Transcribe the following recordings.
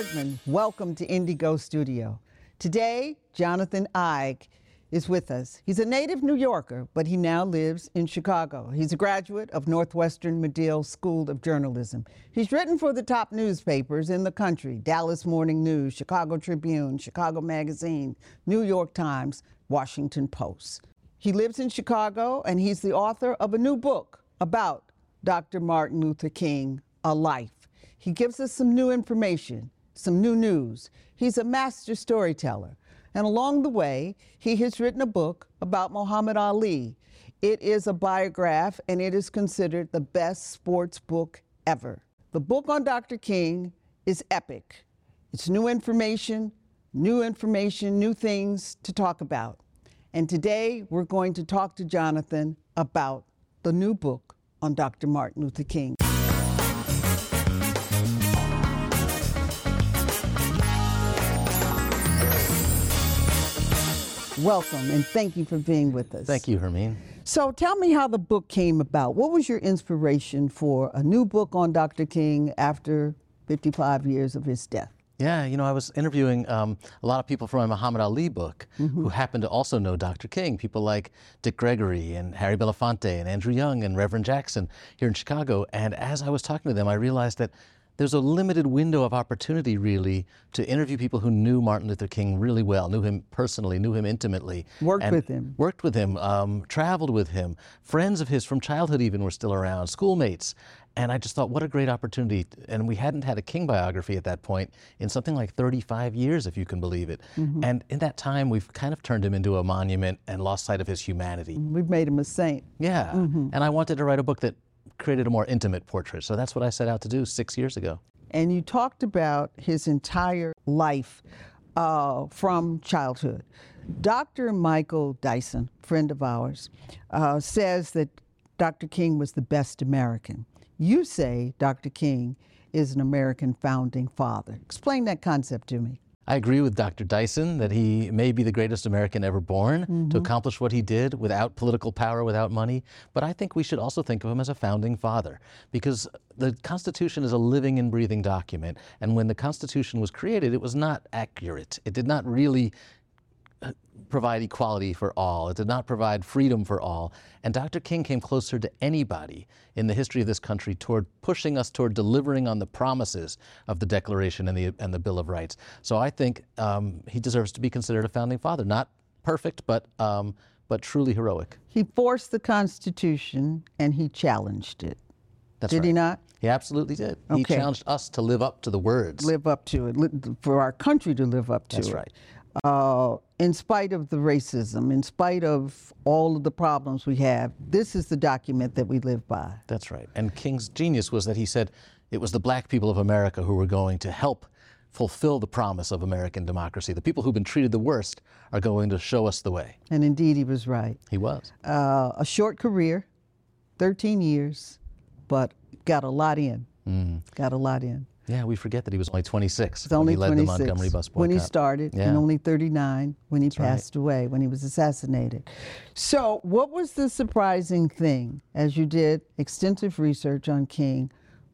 Hartman. Welcome to N'DIGO Studio. Today, Jonathan Eig is with us. He's a native New Yorker, but he now lives in Chicago. He's a graduate of Northwestern Medill School of Journalism. He's written for the top newspapers in the country Dallas Morning News, Chicago Tribune, Chicago Magazine, New York Times, Washington Post. He lives in Chicago and he's the author of a new book about Dr. Martin Luther King, A Life. He gives us some new information, some new news. He's a master storyteller. And along the way, he has written a book about Muhammad Ali. It is a biograph and it is considered the best sports book ever. The book on Dr. King is epic. It's new information, new information, new things to talk about. And today we're going to talk to Jonathan about the new book on Dr. Martin Luther King. Welcome and thank you for being with us. Thank you, Hermene. So tell me how the book came about. What was your inspiration for a new book on Dr. King after 55 years of his death? Yeah, you know, I was interviewing um, a lot of people from my Muhammad Ali book Mm-hmm. who happen to also know Dr. King. People like Dick Gregory and Harry Belafonte and Andrew Young and Reverend Jackson here in Chicago. And as I was talking to them, I realized that there's a limited window of opportunity, really, to interview people who knew Martin Luther King really well, knew him personally, knew him intimately. Worked with him. Worked with him, um, traveled with him. Friends of his from childhood even were still around, schoolmates. And I just thought, what a great opportunity. And we hadn't had a King biography at that point in something like 35 years, if you can believe it. And in that time, we've kind of turned him into a monument and lost sight of his humanity. We've made him a saint. Yeah. And I wanted to write a book that created a more intimate portrait. So that's what I set out to do six years ago. And you talked about his entire life uh, from childhood. Dr. Michael Dyson, friend of ours, uh, says that Dr. King was the best American. You say Dr. King is an American founding father. Explain that concept to me. I agree with Dr. Dyson that he may be the greatest American ever born to mm-hmm. accomplish what he did without political power, without money. But I think we should also think of him as a founding father because the Constitution is a living and breathing document. And when the Constitution was created, it was not accurate. It did not really provide equality for all. It did not provide freedom for all. And Dr. King came closer to anybody in the history of this country toward pushing us toward delivering on the promises of the Declaration and the, and the Bill of Rights. So I think um, he deserves to be considered a founding father. Not perfect, but, um, but truly heroic. He forced the Constitution and he challenged it. That's Did right. he not? He absolutely did. He challenged us to live up to the words. Live up to it, for our country to live up to That's it. right. uh, in spite of the racism, in spite of all of the problems we have, this is the document that we live by. That's right. And King's genius was that he said it was the black people of America who were going to help fulfill the promise of American democracy. The people who've been treated the worst are going to show us the way. And indeed, he was right. He was. Uh, a short career, 13 years, but got a lot in. Got a lot in. Yeah, we forget that he was only 26 He's only when he led 26 the Montgomery bus boycott. when he started, and only 39 when he right. passed away, when he was assassinated. So, what was the surprising thing as you did extensive research on King?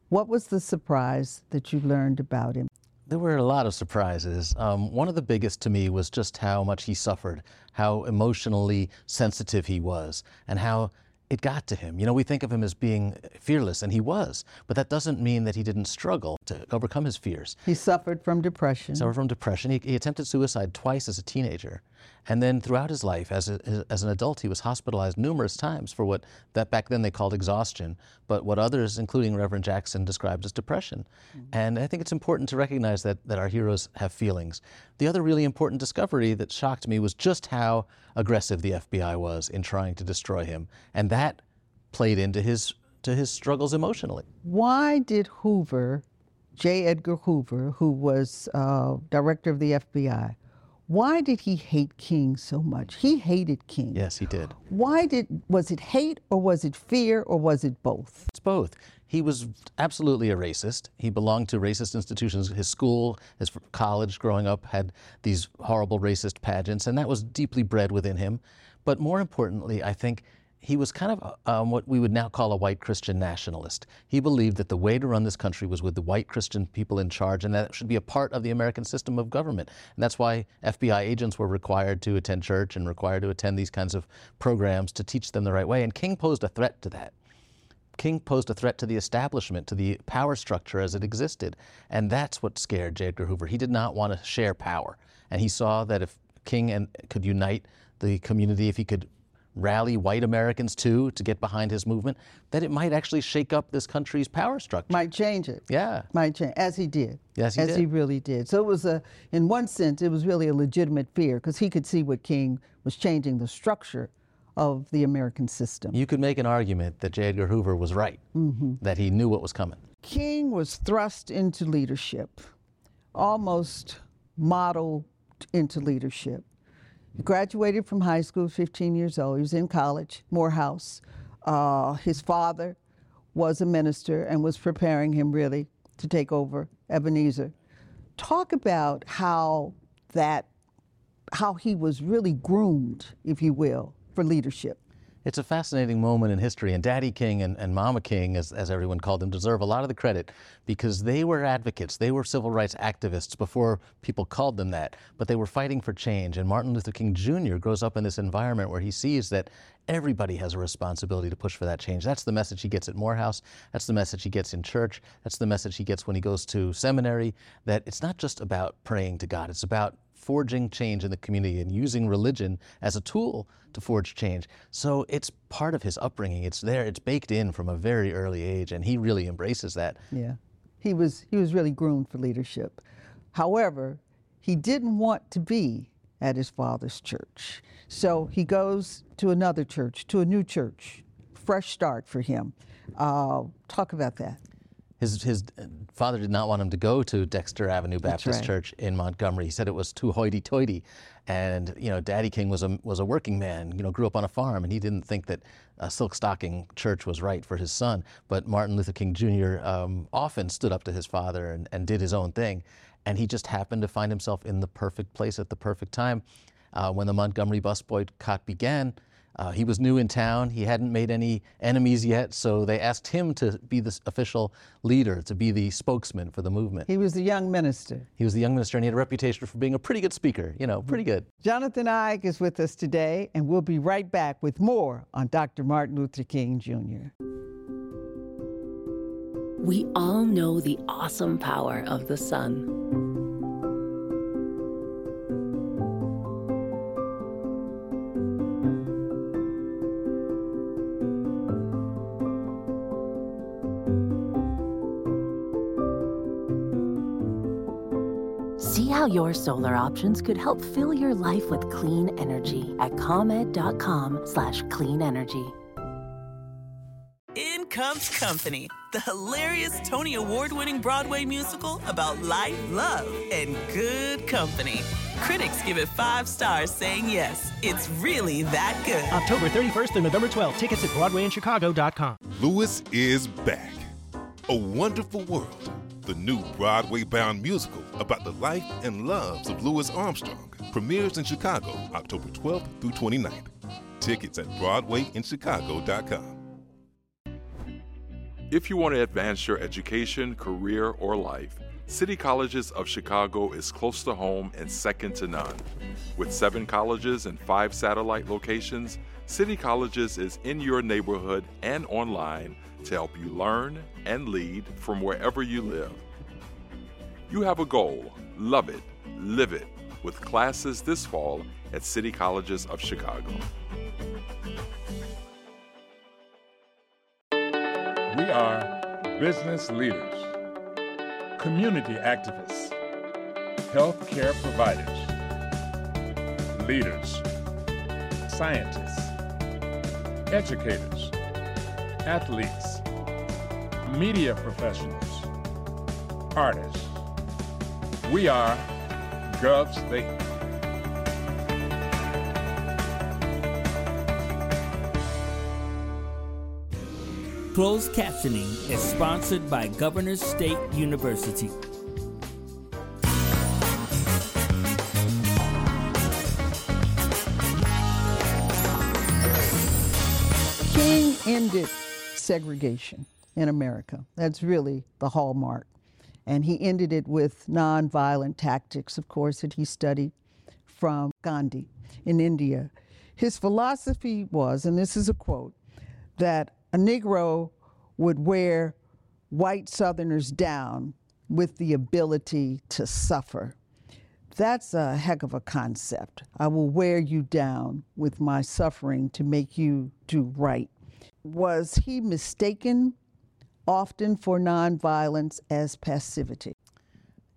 What was the surprise that you learned about him? There were a lot of surprises. Um, one of the biggest to me was just how much he suffered, how emotionally sensitive he was, and how it got to him. You know, we think of him as being fearless, and he was, but that doesn't mean that he didn't struggle to overcome his fears. He suffered from depression. suffered from depression. He, he attempted suicide twice as a teenager. And then throughout his life, as, a, as an adult, he was hospitalized numerous times for what that back then they called exhaustion, but what others, including Reverend Jackson, described as depression. And I think it's important to recognize that, that our heroes have feelings. The other really important discovery that shocked me was just how aggressive the FBI was in trying to destroy him. And that played into his, to his struggles emotionally. Why did Hoover, J. Edgar Hoover, who was uh, director of the FBI, why did he hate King so much? He hated King. Yes, he did. Why did was it hate or was it fear or was it both? It's both. He was absolutely a racist. He belonged to racist institutions. His school, his college growing up had these horrible racist pageants, and that was deeply bred within him. But more importantly, I think he was kind of um, what we would now call a white Christian nationalist. He believed that the way to run this country was with the white Christian people in charge, and that it should be a part of the American system of government. And that's why FBI agents were required to attend church and required to attend these kinds of programs to teach them the right way. And King posed a threat to that. King posed a threat to the establishment, to the power structure as it existed. And that's what scared J. Edgar Hoover. He did not want to share power. And he saw that if King and, could unite the community, if he could rally white Americans too to get behind his movement, that it might actually shake up this country's power structure. Might change it. Yeah. Might change, as he did. Yes, he as did. he really did. So it was a, in one sense, it was really a legitimate fear because he could see what King was changing the structure of the American system. You could make an argument that J. Edgar Hoover was right, Mm-hmm. that he knew what was coming. King was thrust into leadership, almost modeled into leadership. Graduated from high school, 15 years old. He was in college, Morehouse. Uh, his father was a minister and was preparing him really to take over Ebenezer. Talk about how that, how he was really groomed, if you will, for leadership. It's a fascinating moment in history, and Daddy King and, and Mama King, as, as everyone called them, deserve a lot of the credit because they were advocates. They were civil rights activists before people called them that, but they were fighting for change. And Martin Luther King Jr. grows up in this environment where he sees that everybody has a responsibility to push for that change. That's the message he gets at Morehouse. That's the message he gets in church. That's the message he gets when he goes to seminary. That it's not just about praying to God, it's about forging change in the community and using religion as a tool to forge change. So it's part of his upbringing. It's there, it's baked in from a very early age, and he really embraces that. Yeah. He was he was really groomed for leadership. However, he didn't want to be at his father's church. So he goes to another church, to a new church. Fresh start for him. Uh, talk about that. His, his father did not want him to go to Dexter Avenue Baptist right. Church in Montgomery. He said it was too hoity-toity, and you know, Daddy King was a was a working man. You know, grew up on a farm, and he didn't think that a silk stocking church was right for his son. But Martin Luther King Jr. Um, often stood up to his father and, and did his own thing, and he just happened to find himself in the perfect place at the perfect time. Uh, when the Montgomery bus boycott began, uh, he was new in town. He hadn't made any enemies yet, so they asked him to be the official leader, to be the spokesman for the movement. He was the young minister. He was the young minister, and he had a reputation for being a pretty good speaker. You know, pretty good. Jonathan Eig is with us today, and we'll be right back with more on Dr. Martin Luther King Jr. We all know the awesome power of the sun. See how your solar options could help fill your life with clean energy at comed.com slash clean energy. In comes Company, the hilarious Tony Award winning Broadway musical about life, love, and good company. Critics give it five stars, saying yes, it's really that good. October 31st through November 12th. Tickets at BroadwayInChicago.com. Louis is back. A Wonderful World, the new Broadway bound musical about the life and loves of Louis Armstrong, premieres in Chicago October 12th through 29th. Tickets at BroadwayInChicago.com. If you want to advance your education, career, or life, City Colleges of Chicago is close to home and second to none. With seven colleges and five satellite locations, City Colleges is in your neighborhood and online to help you learn and lead from wherever you live. You have a goal, love it, live it, with classes this fall at City Colleges of Chicago. We are business leaders, community activists, healthcare providers, leaders, scientists, educators, athletes, media professionals, artists. We are Govs Think. Closed captioning is sponsored by Governors State University. King ended segregation in America. That's really the hallmark. And he ended it with nonviolent tactics, of course, that he studied from Gandhi in India. His philosophy was, and this is a quote, that a Negro would wear white Southerners down with the ability to suffer. That's a heck of a concept. I will wear you down with my suffering to make you do right. Was he mistaken often for nonviolence as passivity?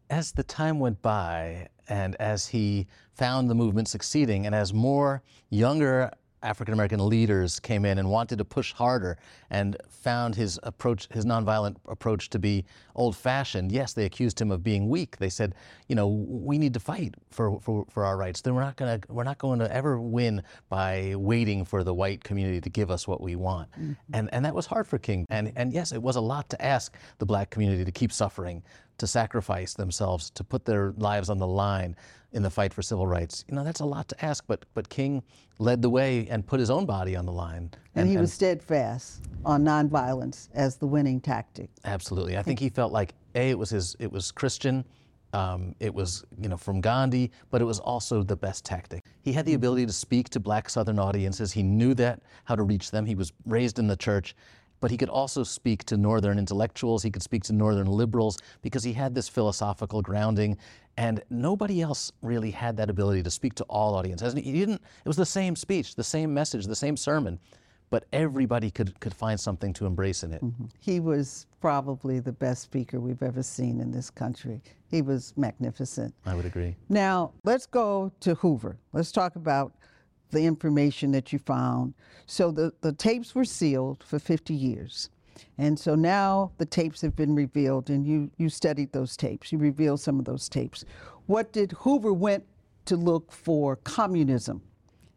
As the time went by and as he found the movement succeeding, and as more younger African American leaders came in and wanted to push harder and found his approach, his nonviolent approach to be old fashioned. Yes, they accused him of being weak. They said, you know, we need to fight for, for, for our rights. Then we're not gonna we're not going to ever win by waiting for the white community to give us what we want. Mm-hmm. And and that was hard for King. And and yes, it was a lot to ask the black community to keep suffering, to sacrifice themselves, to put their lives on the line in the fight for civil rights. You know, that's a lot to ask, but but King led the way and put his own body on the line. And, and he was and, steadfast on nonviolence as the winning tactic. Absolutely. I think he felt like a it was his it was Christian. Um, it was, you know, from Gandhi, but it was also the best tactic. He had the ability to speak to black Southern audiences. He knew that, how to reach them. He was raised in the church, but he could also speak to Northern intellectuals. He could speak to Northern liberals because he had this philosophical grounding. And nobody else really had that ability to speak to all audiences. He didn't, it was the same speech, the same message, the same sermon, but everybody could, could find something to embrace in it. Mm-hmm. He was probably the best speaker we've ever seen in this country. He was magnificent. I would agree. Now, let's go to Hoover. Let's talk about the information that you found. So the, the tapes were sealed for 50 years. And so now the tapes have been revealed, and you, you studied those tapes. You revealed some of those tapes. What did Hoover went to look for communism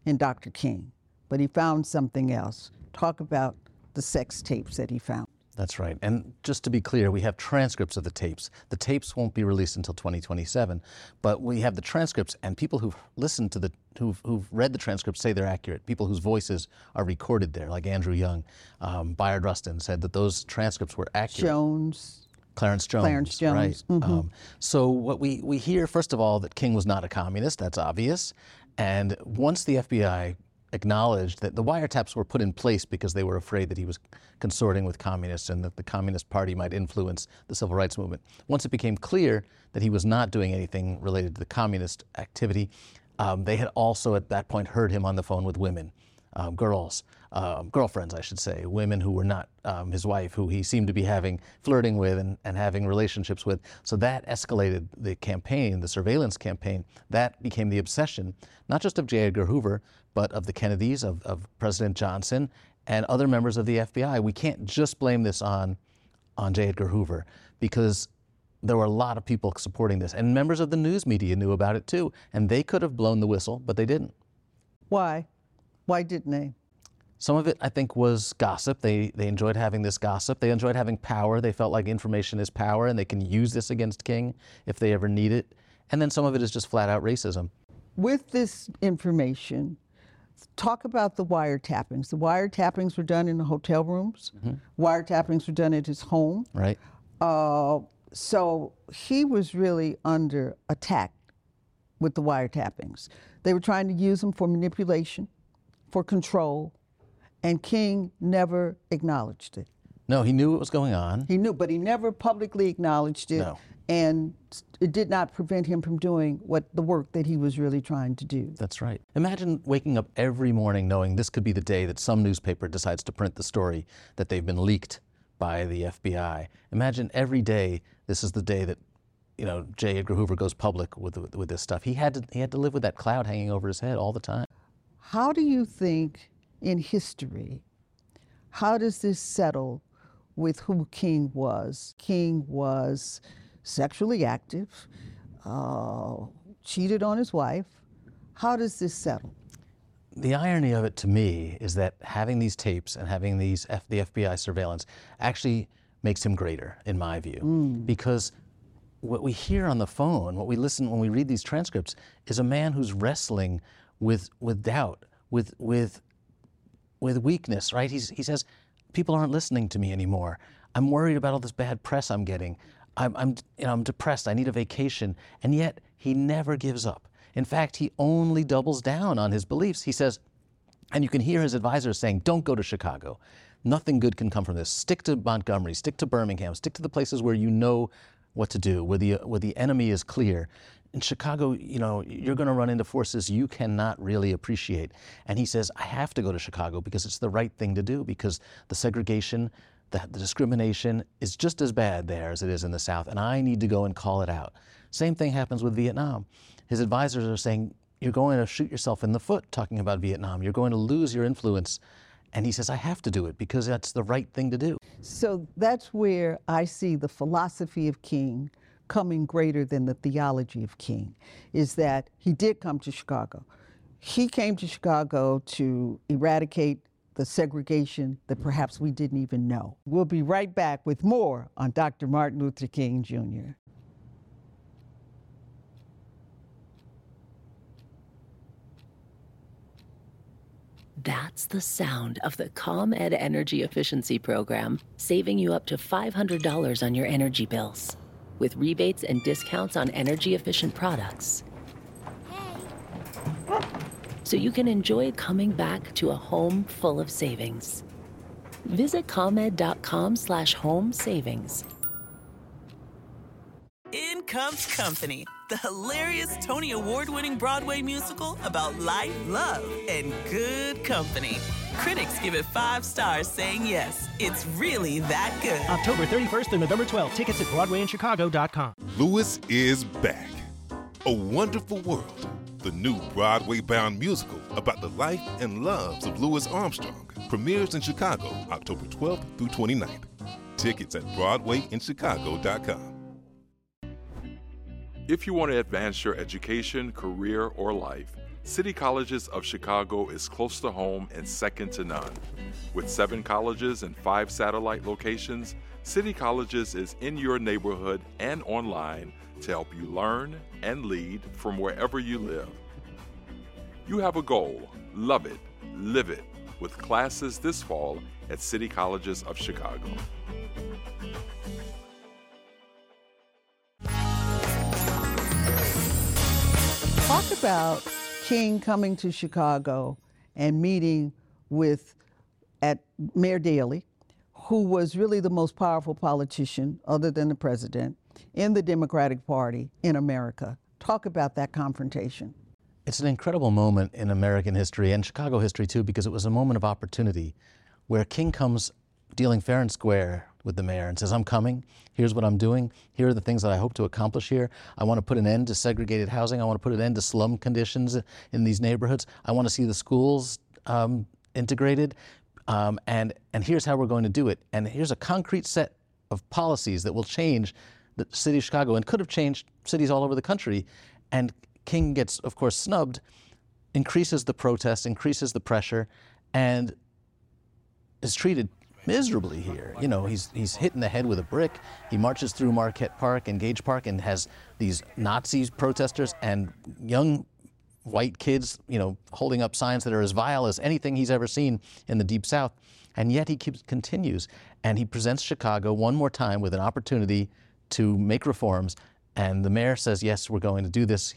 in Dr. King, but he found something else. Talk about the sex tapes that he found. That's right. And just to be clear, we have transcripts of the tapes. The tapes won't be released until 2027, but we have the transcripts, and people who've listened to the, who've, who've read the transcripts say they're accurate. People whose voices are recorded there, like Andrew Young, um, Bayard Rustin said that those transcripts were accurate. Jones. Clarence Jones. Clarence Jones. Right. Mm-hmm. Um, so what we, we hear, first of all, that King was not a communist. That's obvious. And once the FBI acknowledged that the wiretaps were put in place because they were afraid that he was consorting with communists and that the Communist Party might influence the civil rights movement. Once it became clear that he was not doing anything related to the communist activity, um, they had also at that point heard him on the phone with women, um, girls, um, girlfriends, I should say, women who were not um, his wife, who he seemed to be having, flirting with and, and having relationships with. So that escalated the campaign, the surveillance campaign. That became the obsession, not just of J. Edgar Hoover, but of the Kennedys, of, of President Johnson, and other members of the FBI. We can't just blame this on, on J. Edgar Hoover because there were a lot of people supporting this. And members of the news media knew about it too. And they could have blown the whistle, but they didn't. Why? Why didn't they? Some of it, I think, was gossip. They, they enjoyed having this gossip. They enjoyed having power. They felt like information is power and they can use this against King if they ever need it. And then some of it is just flat out racism. With this information, talk about the wiretappings. The wiretappings were done in the hotel rooms. Mm-hmm. Wiretappings were done at his home. Right. Uh, so he was really under attack with the wiretappings. They were trying to use him for manipulation, for control, and King never acknowledged it. No, he knew what was going on. He knew, but he never publicly acknowledged it. No and it did not prevent him from doing what the work that he was really trying to do. That's right. Imagine waking up every morning knowing this could be the day that some newspaper decides to print the story that they've been leaked by the FBI. Imagine every day this is the day that you know J. Edgar Hoover goes public with with this stuff. He had to he had to live with that cloud hanging over his head all the time. How do you think in history how does this settle with who King was? King was sexually active, uh, cheated on his wife. How does this settle? The irony of it to me is that having these tapes and having these F- the FBI surveillance actually makes him greater, in my view, mm. because what we hear on the phone, what we listen when we read these transcripts, is a man who's wrestling with with doubt, with with with weakness, right? He's, he says, people aren't listening to me anymore. I'm worried about all this bad press I'm getting. I'm, I'm, you know, I'm depressed. I need a vacation. And yet, he never gives up. In fact, he only doubles down on his beliefs. He says, and you can hear his advisors saying, don't go to Chicago. Nothing good can come from this. Stick to Montgomery, stick to Birmingham, stick to the places where you know what to do, where the, where the enemy is clear. In Chicago, you know, you're going to run into forces you cannot really appreciate. And he says, I have to go to Chicago because it's the right thing to do because the segregation, the, the discrimination is just as bad there as it is in the South, and I need to go and call it out. Same thing happens with Vietnam. His advisors are saying, You're going to shoot yourself in the foot talking about Vietnam. You're going to lose your influence. And he says, I have to do it because that's the right thing to do. So that's where I see the philosophy of King coming greater than the theology of King, is that he did come to Chicago. He came to Chicago to eradicate the segregation that perhaps we didn't even know. We'll be right back with more on Dr. Martin Luther King Jr. That's the sound of the ComEd Energy Efficiency Program, saving you up to $500 on your energy bills. With rebates and discounts on energy efficient products. So you can enjoy coming back to a home full of savings. Visit ComEd.com slash home savings. In comes Company, the hilarious Tony Award winning Broadway musical about life, love, and good company. Critics give it five stars, saying yes, it's really that good. October 31st through November 12th. Tickets at BroadwayInChicago.com. Louis is back. A Wonderful World, the new Broadway bound musical about the life and loves of Louis Armstrong, premieres in Chicago October 12th through 29th. Tickets at BroadwayInChicago.com. If you want to advance your education, career, or life, City Colleges of Chicago is close to home and second to none. With seven colleges and five satellite locations, City Colleges is in your neighborhood and online to help you learn and lead from wherever you live. You have a goal, love it, live it, with classes this fall at City Colleges of Chicago. Talk about King coming to Chicago and meeting with at Mayor Daley, who was really the most powerful politician other than the president in the Democratic Party in America. Talk about that confrontation. It's an incredible moment in American history and Chicago history too, because it was a moment of opportunity where King comes dealing fair and square with the mayor and says, I'm coming, here's what I'm doing, here are the things that I hope to accomplish here. I want to put an end to segregated housing, I want to put an end to slum conditions in these neighborhoods, I want to see the schools um, integrated, um, and, and here's how we're going to do it. And here's a concrete set of policies that will change the city of Chicago and could have changed cities all over the country. And King gets, of course, snubbed, increases the protest, increases the pressure, and is treated miserably here. You know, he's he's hit in the head with a brick. He marches through Marquette Park and Gage Park and has these Nazi protesters and young white kids, you know, holding up signs that are as vile as anything he's ever seen in the Deep South. And yet he keeps continues and he presents Chicago one more time with an opportunity to make reforms. And the mayor says, yes, we're going to do this.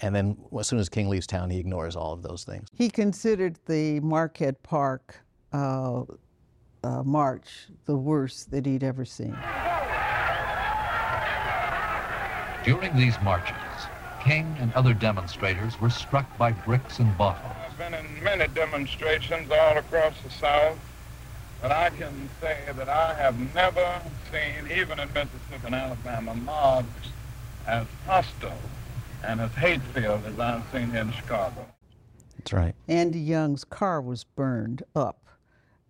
And then as soon as King leaves town, he ignores all of those things. He considered the Marquette Park uh, uh, march the worst that he'd ever seen. During these marches, King and other demonstrators were struck by bricks and bottles. I've been in many demonstrations all across the South, but I can say that I have never seen, even in Mississippi and Alabama, mobs as hostile and as hate-filled as I've seen in Chicago. That's right. Andy Young's car was burned up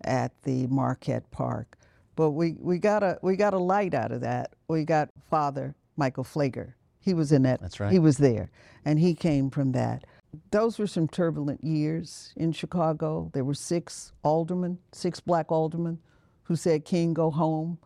at the Marquette Park. But we, we got a we got a light out of that. We got Father Michael Pfleger. He was in that. That's right. He was there, and he came from that. Those were some turbulent years in Chicago. There were six aldermen, six black aldermen, who said, "King, go home."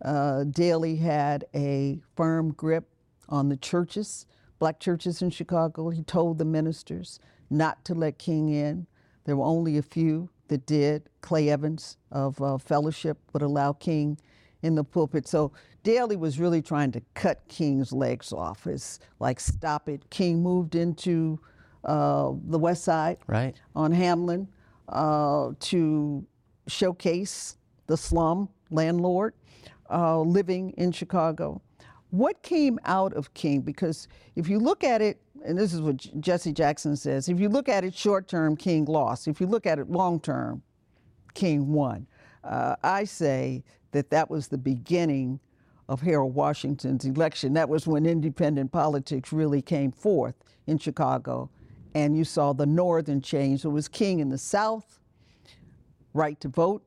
Uh, Daley had a firm grip on the churches, black churches in Chicago. He told the ministers not to let King in. There were only a few that did. Clay Evans of uh, Fellowship would allow King in the pulpit. So Daley was really trying to cut King's legs off. It's like stop it. King moved into uh, the West Side right. on Hamlin uh, to showcase the slum landlord uh, living in Chicago. What came out of King? Because if you look at it, and this is what Jesse Jackson says, if you look at it short term, King lost. If you look at it long term, King won. Uh, I say that that was the beginning of Harold Washington's election. That was when independent politics really came forth in Chicago. And you saw the northern change. It was king in the south, right to vote,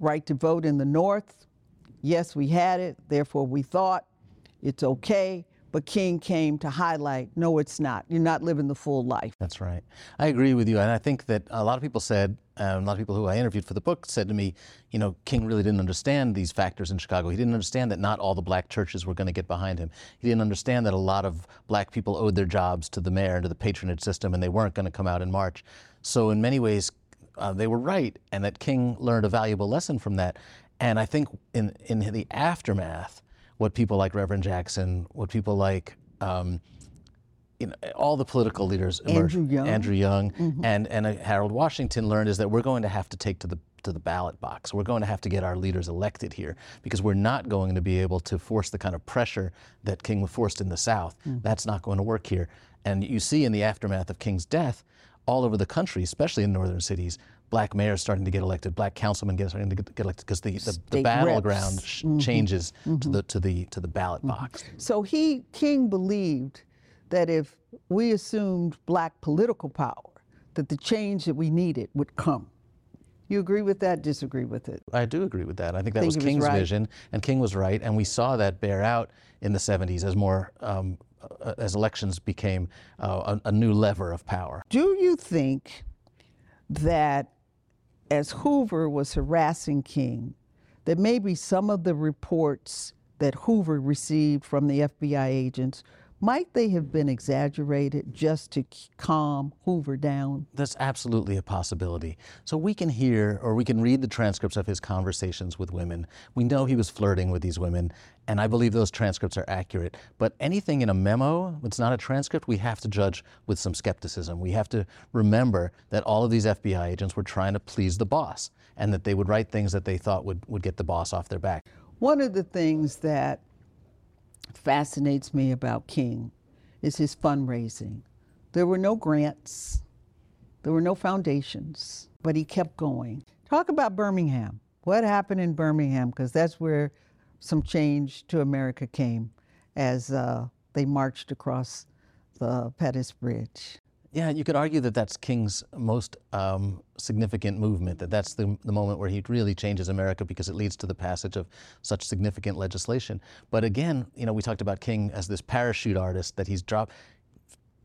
right to vote in the north. Yes, we had it, therefore we thought it's okay. But King came to highlight no, it's not. You're not living the full life. That's right. I agree with you. And I think that a lot of people said, um, a lot of people who I interviewed for the book said to me, you know, King really didn't understand these factors in Chicago. He didn't understand that not all the black churches were going to get behind him. He didn't understand that a lot of black people owed their jobs to the mayor and to the patronage system, and they weren't going to come out in March. So, in many ways, uh, they were right, and that King learned a valuable lesson from that. And I think in, in the aftermath, what people like Reverend Jackson, what people like um, you know, all the political leaders emerged. Andrew Young, Andrew Young mm-hmm. and and uh, Harold Washington learned is that we're going to have to take to the to the ballot box. We're going to have to get our leaders elected here because we're not going to be able to force the kind of pressure that King forced in the South. Mm-hmm. That's not going to work here. And you see in the aftermath of King's death, all over the country, especially in northern cities, black mayors starting to get elected, black councilmen get, starting to get, elected because the, the, the, battleground sh- mm-hmm. changes mm-hmm. to the to the to the ballot mm-hmm. box. So he King believed that if we assumed black political power, that the change that we needed would come. You agree with that? Disagree with it? I do agree with that. I think that think was King's was right. vision, and King was right, and we saw that bear out in the 70s as more um, uh, as elections became uh, a, a new lever of power. Do you think that as Hoover was harassing King, that maybe some of the reports that Hoover received from the FBI agents might they have been exaggerated just to calm Hoover down? That's absolutely a possibility. So we can hear or we can read the transcripts of his conversations with women. We know he was flirting with these women, and I believe those transcripts are accurate. But anything in a memo, it's not a transcript, we have to judge with some skepticism. We have to remember that all of these FBI agents were trying to please the boss and that they would write things that they thought would, would get the boss off their back. One of the things that fascinates me about King is his fundraising. There were no grants, there were no foundations, but he kept going. Talk about Birmingham. What happened in Birmingham? Because that's where some change to America came as uh, they marched across the Pettus Bridge. Yeah, you could argue that that's King's most um, significant movement, that that's the, the moment where he really changes America because it leads to the passage of such significant legislation. But again, you know, we talked about King as this parachute artist that he's dropped.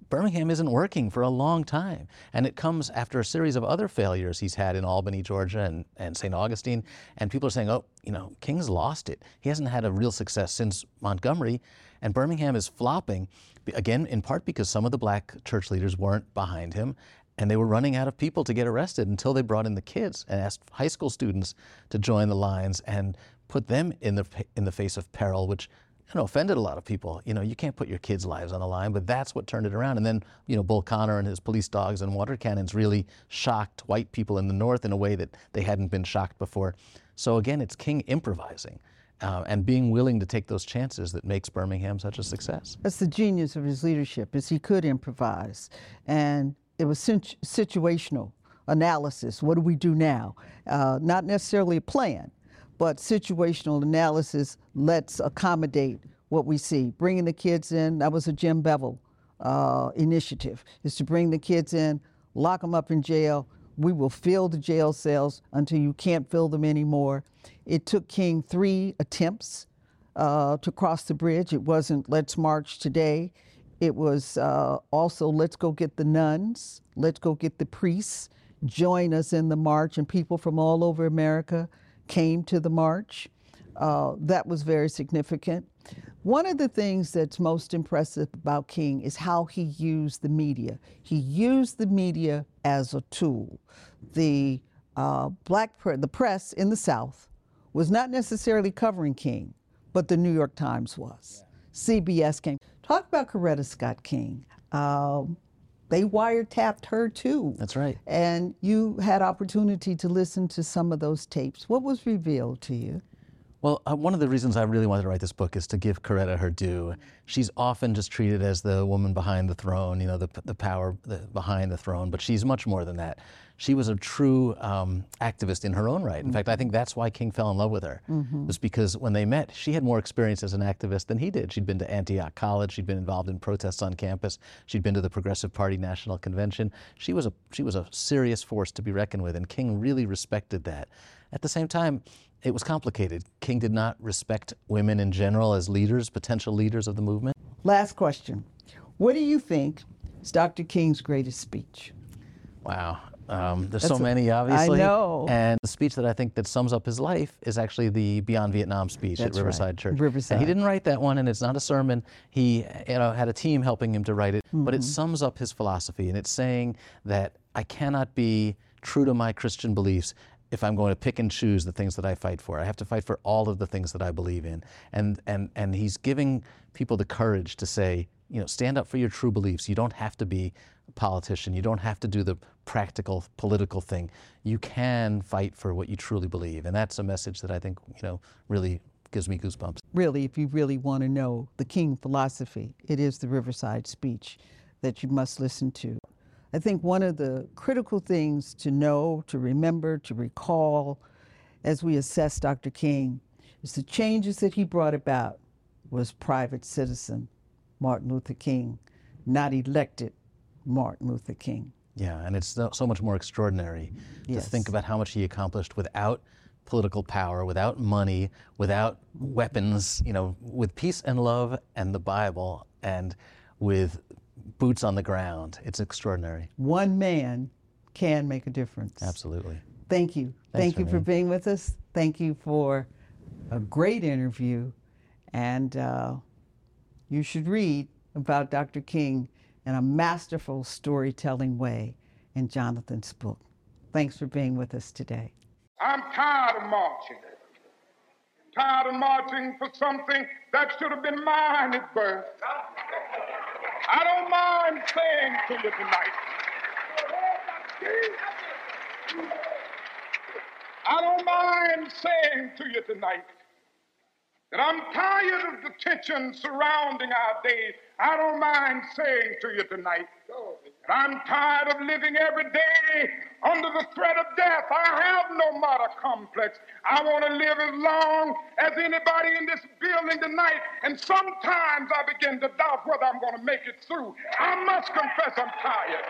Birmingham isn't working for a long time. And it comes after a series of other failures he's had in Albany, Georgia, and, and St. Augustine. And people are saying, oh, you know, King's lost it. He hasn't had a real success since Montgomery. And Birmingham is flopping, again, in part because some of the black church leaders weren't behind him and they were running out of people to get arrested until they brought in the kids and asked high school students to join the lines and put them in the in the face of peril, which you know offended a lot of people. You know, you can't put your kids' lives on the line, but that's what turned it around. And then you know, Bull Connor and his police dogs and water cannons really shocked white people in the North in a way that they hadn't been shocked before. So again, it's King improvising uh, and being willing to take those chances that makes Birmingham such a success. That's the genius of his leadership, is he could improvise, and it was situational analysis. What do we do now? Uh, not necessarily a plan, but situational analysis. Let's accommodate what we see. Bringing the kids in, that was a Jim Bevel uh, initiative, is to bring the kids in, lock them up in jail, we will fill the jail cells until you can't fill them anymore. It took King three attempts uh, to cross the bridge. It wasn't let's march today. It was uh, also let's go get the nuns, let's go get the priests, join us in the march. And people from all over America came to the march. Uh, that was very significant. One of the things that's most impressive about King is how he used the media. He used the media as a tool. the uh, black pre- the press in the South was not necessarily covering King, but the New York Times was. CBS came. Talk about Coretta Scott King. Um, they wiretapped her too. That's right. And you had opportunity to listen to some of those tapes. What was revealed to you? Well, uh, one of the reasons I really wanted to write this book is to give Coretta her due. She's often just treated as the woman behind the throne, you know, the, the power the, behind the throne, but she's much more than that. She was a true um, activist in her own right. In mm-hmm. fact, I think that's why King fell in love with her, mm-hmm. was because when they met, she had more experience as an activist than he did. She'd been to Antioch College, she'd been involved in protests on campus, she'd been to the Progressive Party National Convention. She was a, she was a serious force to be reckoned with, and King really respected that. At the same time, it was complicated. King did not respect women in general as leaders, potential leaders of the movement. Last question. What do you think is Dr. King's greatest speech? Wow. Um, there's That's so many, obviously. I know. And the speech that I think that sums up his life is actually the Beyond Vietnam speech That's at Riverside right. Church. Riverside. And he didn't write that one, and it's not a sermon. He you know, had a team helping him to write it, mm-hmm. but it mm-hmm. sums up his philosophy, and it's saying that I cannot be true to my Christian beliefs if I'm going to pick and choose the things that I fight for. I have to fight for all of the things that I believe in. And, and, and he's giving people the courage to say, you know, stand up for your true beliefs. You don't have to be a politician. You don't have to do the practical political thing. You can fight for what you truly believe. And that's a message that I think, you know, really gives me goosebumps. Really, if you really want to know the King philosophy, it is the Riverside speech that you must listen to. I think one of the critical things to know, to remember, to recall as we assess Dr. King is the changes that he brought about was private citizen Martin Luther King, not elected Martin Luther King. Yeah, and it's so much more extraordinary yes. to think about how much he accomplished without political power, without money, without weapons, you know, with peace and love and the Bible and with boots on the ground. It's extraordinary. One man can make a difference. Absolutely. Thank you. Thanks Thank you for, for being with us. Thank you for a great interview. And uh, you should read about Dr. King in a masterful storytelling way in Jonathan's book. Thanks for being with us today. I'm tired of marching. Tired of marching for something that should have been mine at birth. I don't mind saying to you tonight. I don't mind saying to you tonight that I'm tired of the tension surrounding our day. I don't mind saying to you tonight that I'm tired of living every day under the threat of death. I have no martyr complex. I want to live as long as anybody in this building tonight. And sometimes I begin to doubt whether I'm going to make it through. I must confess I'm tired.